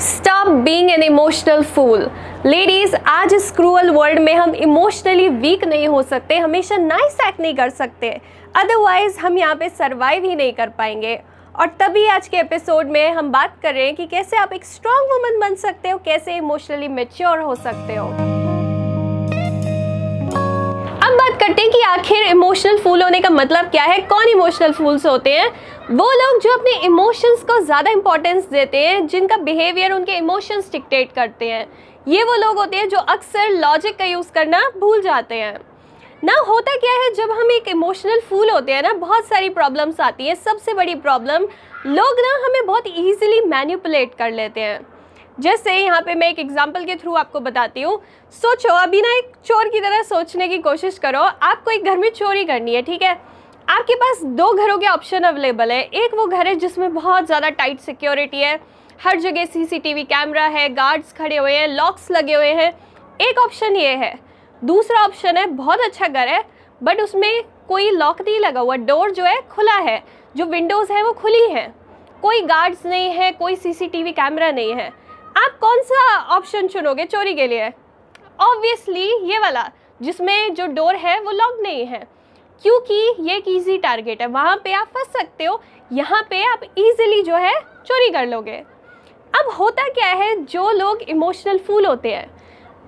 Stop being an emotional fool ladies आज इस cruel world में हम इमोशनली वीक नहीं हो सकते, हमेशा नाइस एक्ट नहीं कर सकते। अदरवाइज़ हम यहाँ पे सरवाइव ही नहीं कर पाएँगे। और तभी आज के एपिसोड में हम बात कर रहे हैं कि कैसे आप एक स्ट्रॉन्ग वुमन बन सकते हो, कैसे इमोशनली मेच्योर हो सकते हो। अब बात करते हैं कि आखिर इमोशनल फूल होने का मतलब क्या है, कौन इमोशनल फूल्स होते हैं? वो लोग जो अपने इमोशंस को ज़्यादा इम्पोर्टेंस देते हैं, जिनका बिहेवियर उनके इमोशंस डिक्टेट करते हैं, ये वो लोग होते हैं जो अक्सर लॉजिक का यूज़ करना भूल जाते हैं। ना होता क्या है, जब हम एक इमोशनल फूल होते हैं ना, बहुत सारी प्रॉब्लम्स आती हैं, सबसे बड़ी प्रॉब्लम लोग ना हमें बहुत ईजिली मैन्यूपुलेट कर लेते हैं। जैसे यहाँ पे मैं एक एग्जांपल के थ्रू आपको बताती हूँ। सोचो, अभी ना एक चोर की तरह सोचने की कोशिश करो, आपको एक घर में चोरी करनी है, ठीक है? आपके पास दो घरों के ऑप्शन अवेलेबल है। एक वो घर है जिसमें बहुत ज़्यादा टाइट सिक्योरिटी है। हर जगह सीसीटीवी कैमरा है गार्ड्स खड़े हुए हैं लॉक्स लगे हुए हैं। एक ऑप्शन ये है। दूसरा ऑप्शन है, बहुत अच्छा घर है बट उसमें कोई लॉक नहीं लगा हुआ। डोर जो है, खुला है। जो विंडोज़ है, वो खुली हैं। कोई गार्ड्स नहीं है, कोई सीसीटीवी कैमरा नहीं है। आप कौन सा ऑप्शन चुनोगे चोरी के लिए? ऑब्वियसली ये वाला, जिसमें जो डोर है, वो लॉक नहीं है। क्योंकि ये एक ईजी टारगेट है। वहाँ पे आप फंस सकते हो। यहाँ पे आप इजीली जो है, चोरी कर लोगे। अब होता क्या है, जो लोग इमोशनल फूल होते हैं,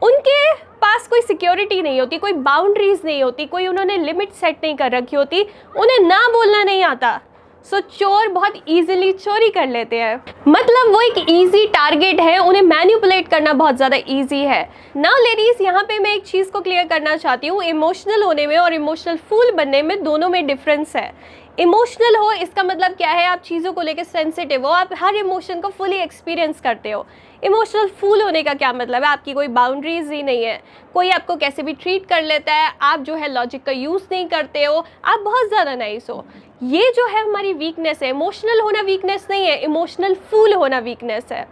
उनके पास कोई सिक्योरिटी नहीं होती, कोई बाउंड्रीज नहीं होती, कोई उन्होंने लिमिट सेट नहीं कर रखी होती, उन्हें ना बोलना नहीं आता। सो चोर बहुत इजीली चोरी कर लेते हैं। मतलब वो एक इजी टारगेट है, उन्हें मैन्यूपुलेट करना बहुत ज़्यादा इजी है। ना लेडीज़ यहाँ पे मैं एक चीज़ को क्लियर करना चाहती हूँ इमोशनल होने में और इमोशनल फूल बनने में दोनों में डिफरेंस है। इमोशनल हो, इसका मतलब क्या है? आप चीज़ों को लेकर सेंसिटिव हो, आप हर इमोशन को फुली एक्सपीरियंस करते हो। इमोशनल फूल होने का क्या मतलब है? आपकी कोई बाउंड्रीज ही नहीं है। कोई आपको कैसे भी ट्रीट कर लेता है, आप जो है लॉजिक का यूज़ नहीं करते हो, आप बहुत ज़्यादा नाइस हो। ये जो है हमारी वीकनेस है। इमोशनल होना वीकनेस नहीं है इमोशनल फूल होना वीकनेस है।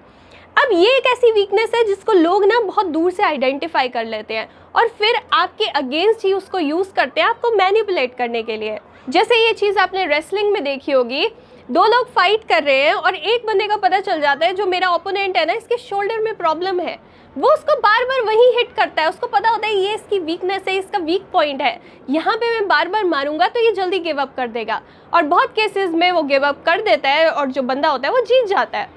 अब ये एक ऐसी वीकनेस है जिसको लोग ना बहुत दूर से आइडेंटिफाई कर लेते हैं और फिर आपके अगेंस्ट ही उसको यूज़ करते हैं, आपको मैनिपुलेट करने के लिए। जैसे ये चीज़ आपने रेसलिंग में देखी होगी, दो लोग फाइट कर रहे हैं और एक बंदे का पता चल जाता है जो मेरा ओपोनेंट है ना, इसके शोल्डर में प्रॉब्लम है। वो उसको बार बार वही हिट करता है, उसको पता होता है ये इसकी वीकनेस है, इसका वीक पॉइंट है। यहाँ पे मैं बार बार मारूँगा तो ये जल्दी गिव अप कर देगा। और बहुत केसेस में वो गिव अप कर देता है और जो बंदा होता है वो जीत जाता है।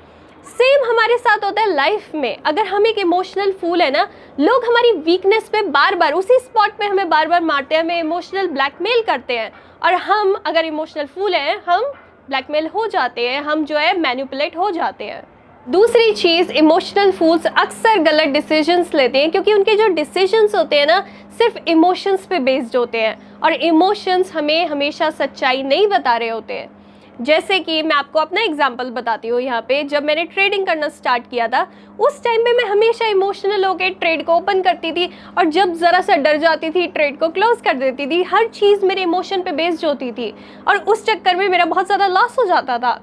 सेम हमारे साथ होता है लाइफ में। अगर हम एक इमोशनल फूल है ना, लोग हमारी वीकनेस पे बार बार उसी स्पॉट पे हमें बार बार मारते हैं, हमें इमोशनल ब्लैकमेल करते हैं। और हम अगर इमोशनल फूल हैं, हम ब्लैकमेल हो जाते हैं, हम जो है मैन्यूपुलेट हो जाते हैं। दूसरी चीज़ इमोशनल फूल्स अक्सर गलत डिसीजंस लेते हैं, क्योंकि उनके जो डिसीजंस होते हैं ना, सिर्फ़ इमोशंस पे बेस्ड होते हैं। और इमोशंस हमें हमेशा सच्चाई नहीं बता रहे होते हैं। जैसे कि मैं आपको अपना एग्ज़ाम्पल बताती हूँ यहाँ पे, जब मैंने ट्रेडिंग करना स्टार्ट किया था, उस टाइम पे मैं हमेशा इमोशनल होकर ट्रेड को ओपन करती थी और जब ज़रा सा डर जाती थी ट्रेड को क्लोज कर देती थी, हर चीज़ मेरे इमोशन पे बेस्ड होती थी और उस चक्कर में मेरा बहुत ज़्यादा लॉस हो जाता था।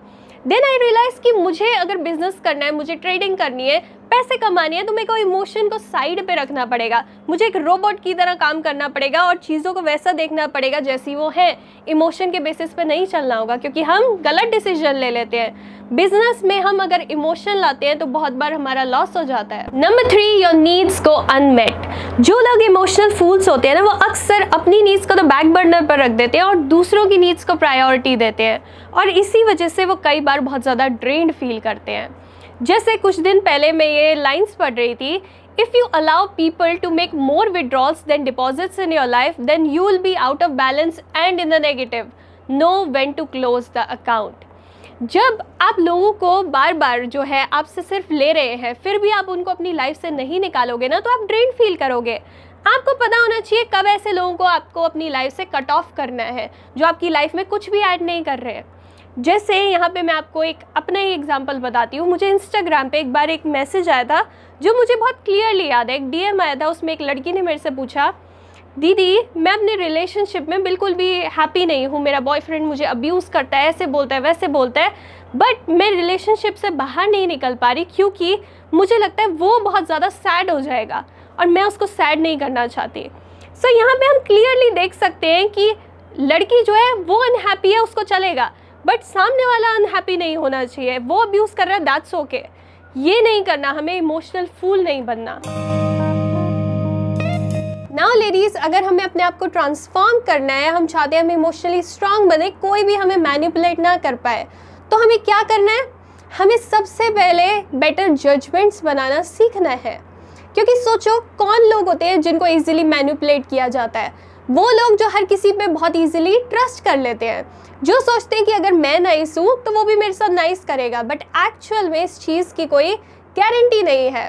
देन आई रियलाइज़ कि मुझे अगर बिज़नेस करना है, मुझे ट्रेडिंग करनी है पैसे कमाने हैं तो मेरे को इमोशन को साइड पे रखना पड़ेगा। मुझे एक रोबोट की तरह काम करना पड़ेगा और चीज़ों को वैसा देखना पड़ेगा जैसी वो है। इमोशन के बेसिस पे नहीं चलना होगा, क्योंकि हम गलत डिसीज़न ले लेते हैं। बिज़नेस में हम अगर इमोशन लाते हैं तो बहुत बार हमारा लॉस हो जाता है। नंबर थ्री योर नीड्स को अनमेट जो लोग इमोशनल फूल्स होते हैं ना, वो अक्सर अपनी नीड्स को तो बैक बर्नर पर रख देते हैं और दूसरों की नीड्स को प्रायोरिटी देते हैं। और इसी वजह से वो कई बार बहुत ज़्यादा ड्रेन्ड फील करते हैं। जैसे कुछ दिन पहले मैं ये लाइंस पढ़ रही थी if you allow people to make more withdrawals than deposits in your life then you will be out of balance and in the negative know when to close the account जब आप लोगों को बार बार जो है आपसे सिर्फ़ ले रहे हैं, फिर भी आप उनको अपनी लाइफ से नहीं निकालोगे ना तो आप ड्रेन फील करोगे। आपको पता होना चाहिए कब ऐसे लोगों को आपको अपनी लाइफ से कट ऑफ़ करना है, जो आपकी लाइफ में कुछ भी ऐड नहीं कर रहे हैं। जैसे यहाँ पे मैं आपको एक अपना ही एग्जांपल बताती हूँ। मुझे इंस्टाग्राम पे एक बार एक मैसेज आया था जो मुझे बहुत क्लियरली याद है। एक डीएम आया था उसमें एक लड़की ने मेरे से पूछा दीदी मैं अपने रिलेशनशिप में बिल्कुल भी हैप्पी नहीं हूँ। मेरा बॉयफ्रेंड मुझे अब्यूज़ करता है ऐसे बोलता है वैसे बोलता है। बट मैं रिलेशनशिप से बाहर नहीं निकल पा रही क्योंकि मुझे लगता है वो बहुत ज़्यादा सैड हो जाएगा और मैं उसको सैड नहीं करना चाहती। सो so, यहाँ पे हम क्लियरली देख सकते हैं कि लड़की जो है वो अनहैप्पी है उसको चलेगा। बट सामने वाला अनहैप्पी नहीं होना चाहिए। वो अब्यूज़ कर रहा है दैट्स ओके ये नहीं करना, हमें इमोशनल फूल नहीं बनना। नाउ लेडीज़ अगर हमें अपने आप को ट्रांसफॉर्म करना है, हम चाहते हैं हम इमोशनली स्ट्रांग बने, कोई भी हमें मैनिपुलेट ना कर पाए तो हमें क्या करना है? हमें सबसे पहले बेटर जजमेंट्स बनाना सीखना है। क्योंकि सोचो, कौन लोग होते हैं जिनको इजीली मैनिपुलेट किया जाता है? वो लोग जो हर किसी पे बहुत इजीली ट्रस्ट कर लेते हैं। जो सोचते हैं कि अगर मैं नाइस हूँ तो वो भी मेरे साथ नाइस करेगा। बट एक्चुअल में इस चीज़ की कोई गारंटी नहीं है।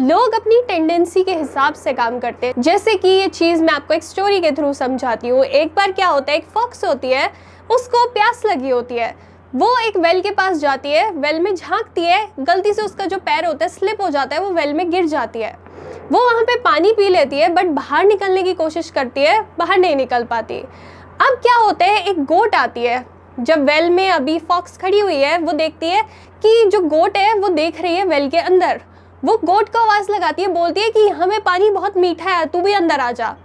लोग अपनी टेंडेंसी के हिसाब से काम करते हैं। जैसे कि ये चीज़ मैं आपको एक स्टोरी के थ्रू समझाती हूँ। एक बार क्या होता है, एक फॉक्स होती है, उसको प्यास लगी होती है। वो एक वेल के पास जाती है वेल में झांकती है, गलती से उसका जो पैर होता है स्लिप हो जाता है, वो वेल में गिर जाती है। वो वहाँ पे पानी पी लेती है बट बाहर निकलने की कोशिश करती है, बाहर नहीं निकल पाती। अब क्या होता है, एक गोट आती है, जब वेल में अभी फॉक्स खड़ी हुई है, वो देखती है कि जो गोट है, वो देख रही है वेल के अंदर। वो गोट को आवाज़ लगाती है, बोलती है कि यहाँ में पानी बहुत मीठा है, तू भी अंदर आ जा।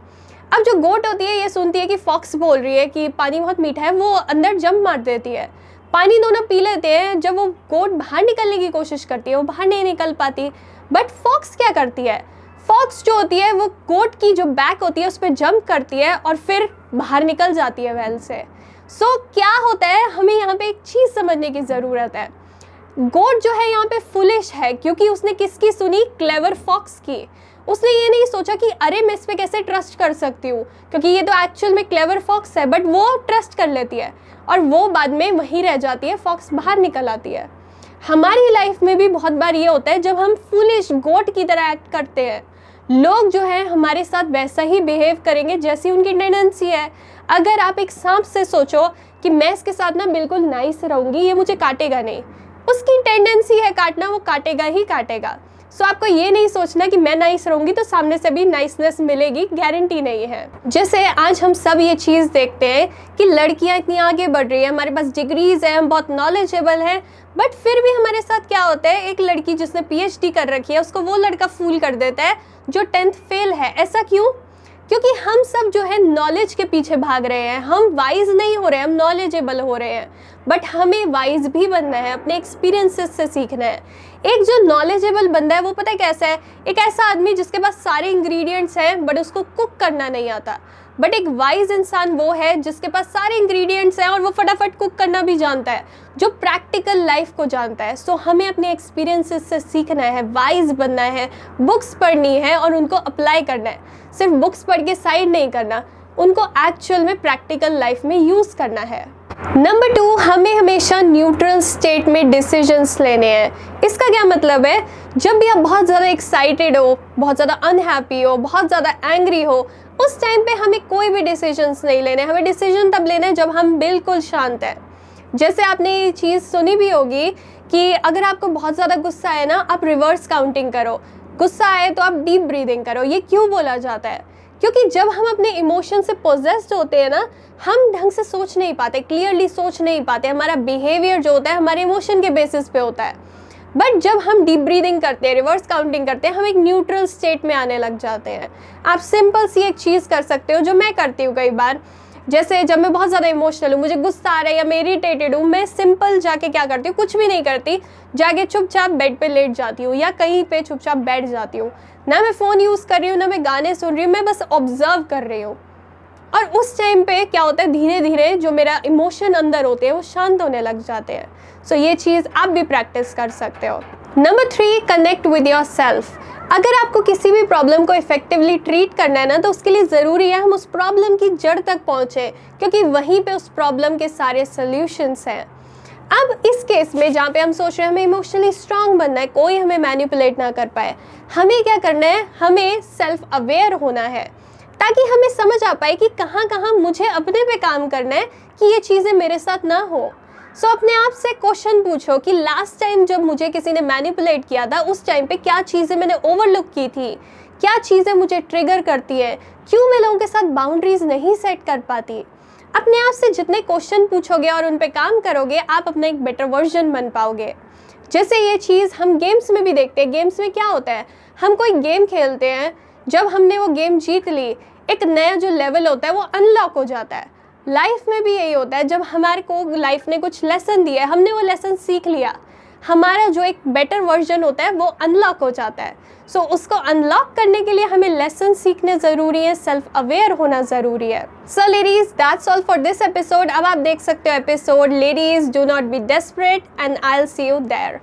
अब जो गोट होती है, ये सुनती है कि फॉक्स बोल रही है कि पानी बहुत मीठा है, वो अंदर जंप मार देती है। पानी दोनों पी लेते हैं, जब वो गोट बाहर निकलने की कोशिश करती है, वो बाहर नहीं निकल पाती। बट फॉक्स क्या करती है? फॉक्स जो होती है वो गोट की जो बैक होती है उस पर जंप करती है और फिर बाहर निकल जाती है वेल से। सो so, क्या होता है? हमें यहाँ पे एक चीज़ समझने की ज़रूरत है। गोट जो है यहाँ पे फुलिश है क्योंकि उसने किसकी सुनी? क्लेवर फॉक्स की। उसने ये नहीं सोचा कि अरे मैं इस पर कैसे ट्रस्ट कर सकती हूँ? क्योंकि ये तो एक्चुअल में क्लेवर फॉक्स है बट वो ट्रस्ट कर लेती है। और वो बाद में वहीं रह जाती है फॉक्स बाहर निकल आती है। हमारी लाइफ में भी बहुत बार ये होता है जब हम फुलिश गोट की तरह एक्ट करते हैं लोग जो है हमारे साथ वैसा ही बिहेव करेंगे जैसी उनकी टेंडेंसी है। अगर आप एक सांप से सोचो कि मैं इसके साथ ना बिल्कुल नाइस रहूँगी, ये मुझे काटेगा नहीं। उसकी टेंडेंसी है काटना, वो काटेगा ही काटेगा। सो आपको ये नहीं सोचना कि मैं नाइस रहूँगी तो सामने से भी नाइसनेस मिलेगी गारंटी नहीं है। जैसे आज हम सब ये चीज़ देखते हैं कि लड़कियाँ इतनी आगे बढ़ रही है, हमारे पास डिग्रीज है, हम बहुत नॉलेजेबल हैं बट फिर भी हमारे साथ क्या होता है? एक लड़की जिसने पीएचडी कर रखी है, उसको वो लड़का फूल कर देता है जो टेंथ फेल है। ऐसा क्यों? क्योंकि हम सब जो है नॉलेज के पीछे भाग रहे हैं। हम वाइज नहीं हो रहे हैं हम नॉलेजेबल हो रहे हैं। बट हमें वाइज भी बनना है, अपने एक्सपीरियंसेस से सीखना है। एक जो नॉलेजेबल बंदा है, वो पता है कैसा है? एक ऐसा आदमी जिसके पास सारे इंग्रेडिएंट्स हैं बट उसको कुक करना नहीं आता। बट एक वाइज इंसान वो है जिसके पास सारे इंग्रेडिएंट्स हैं और वो फटाफट कुक करना भी जानता है जो प्रैक्टिकल लाइफ को जानता है। सो so, हमें अपने एक्सपीरियंसेस से सीखना है वाइज बनना है बुक्स पढ़नी है और उनको अप्लाई करना है। सिर्फ़ बुक्स पढ़ के साइड नहीं करना उनको एक्चुअल में प्रैक्टिकल लाइफ में यूज़ करना है। नंबर टू हमें हमेशा न्यूट्रल स्टेट में डिसीजंस लेने हैं। इसका क्या मतलब है? जब भी आप बहुत ज़्यादा एक्साइटेड हो बहुत ज़्यादा अनहैप्पी हो बहुत ज़्यादा एंग्री हो उस टाइम पे हमें कोई भी डिसीजंस नहीं लेने। हमें डिसीज़न तब लेने हैं जब हम बिल्कुल शांत हैं। जैसे आपने ये चीज़ सुनी भी होगी कि अगर आपको बहुत ज़्यादा गुस्सा है ना, आप रिवर्स काउंटिंग करो। गुस्सा आए तो आप डीप ब्रीदिंग करो। ये क्यों बोला जाता है? क्योंकि जब हम अपने इमोशन से पोजेस्ड होते हैं ना, हम ढंग से सोच नहीं पाते क्लियरली सोच नहीं पाते। हमारा बिहेवियर जो होता है, हमारे इमोशन के बेसिस पे होता है। बट जब हम डीप ब्रीदिंग करते हैं रिवर्स काउंटिंग करते हैं, हम एक न्यूट्रल स्टेट में आने लग जाते हैं। आप सिंपल सी एक चीज़ कर सकते हो जो मैं करती हूँ कई बार। जैसे जब मैं बहुत ज़्यादा इमोशनल हूँ, मुझे गुस्सा आ रहा है या मैं इरीटेटेड हूँ, मैं सिंपल जाके क्या करती हूँ, कुछ भी नहीं करती। जाके चुपचाप बेड पे लेट जाती हूँ या कहीं पे चुपचाप बैठ जाती हूँ। ना मैं फ़ोन यूज़ कर रही हूँ, ना मैं गाने सुन रही हूँ, मैं बस ऑब्ज़र्व कर रही हूँ। और उस टाइम पे क्या होता है धीरे धीरे जो मेरा इमोशन अंदर होते हैं, वो शांत होने लग जाते हैं। सो ये चीज़ आप भी प्रैक्टिस कर सकते हो. Number three connect with yourself अगर आपको किसी भी प्रॉब्लम को इफेक्टिवली ट्रीट करना है ना तो उसके लिए ज़रूरी है हम उस प्रॉब्लम की जड़ तक पहुँचें, क्योंकि वहीं पे उस प्रॉब्लम के सारे सोल्यूशंस हैं. अब इस केस में जहाँ पे हम सोच रहे हैं हमें इमोशनली स्ट्रांग बनना है, कोई हमें मैनिपुलेट ना कर पाए, हमें क्या करना है? हमें सेल्फ अवेयर होना है, ताकि हमें समझ आ पाए कि कहाँ कहाँ मुझे अपने पे काम करना है, कि ये चीज़ें मेरे साथ ना हो। सो so, अपने आप से क्वेश्चन पूछो कि लास्ट टाइम जब मुझे किसी ने मैनिपुलेट किया था उस टाइम पे क्या चीज़ें मैंने ओवरलुक की थी? क्या चीज़ें मुझे ट्रिगर करती है? क्यों मैं लोगों के साथ बाउंड्रीज नहीं सेट कर पाती? अपने आप से जितने क्वेश्चन पूछोगे और उन पर काम करोगे आप अपना एक बेटर वर्जन बन पाओगे। जैसे ये चीज़ हम गेम्स में भी देखते हैं। गेम्स में क्या होता है? हम कोई गेम खेलते हैं जब हमने वो गेम जीत ली एक नया जो लेवल होता है वो अनलॉक हो जाता है। लाइफ में भी यही होता है जब हमारे को लाइफ ने कुछ लेसन दिया है हमने वो लेसन सीख लिया हमारा जो एक बेटर वर्जन होता है वो अनलॉक हो जाता है। सो so, उसको अनलॉक करने के लिए हमें लेसन सीखने ज़रूरी है सेल्फ अवेयर होना ज़रूरी है। So ladies that's all for this episode अब आप देख सकते हो episode ladies do not be desperate and I'll see you there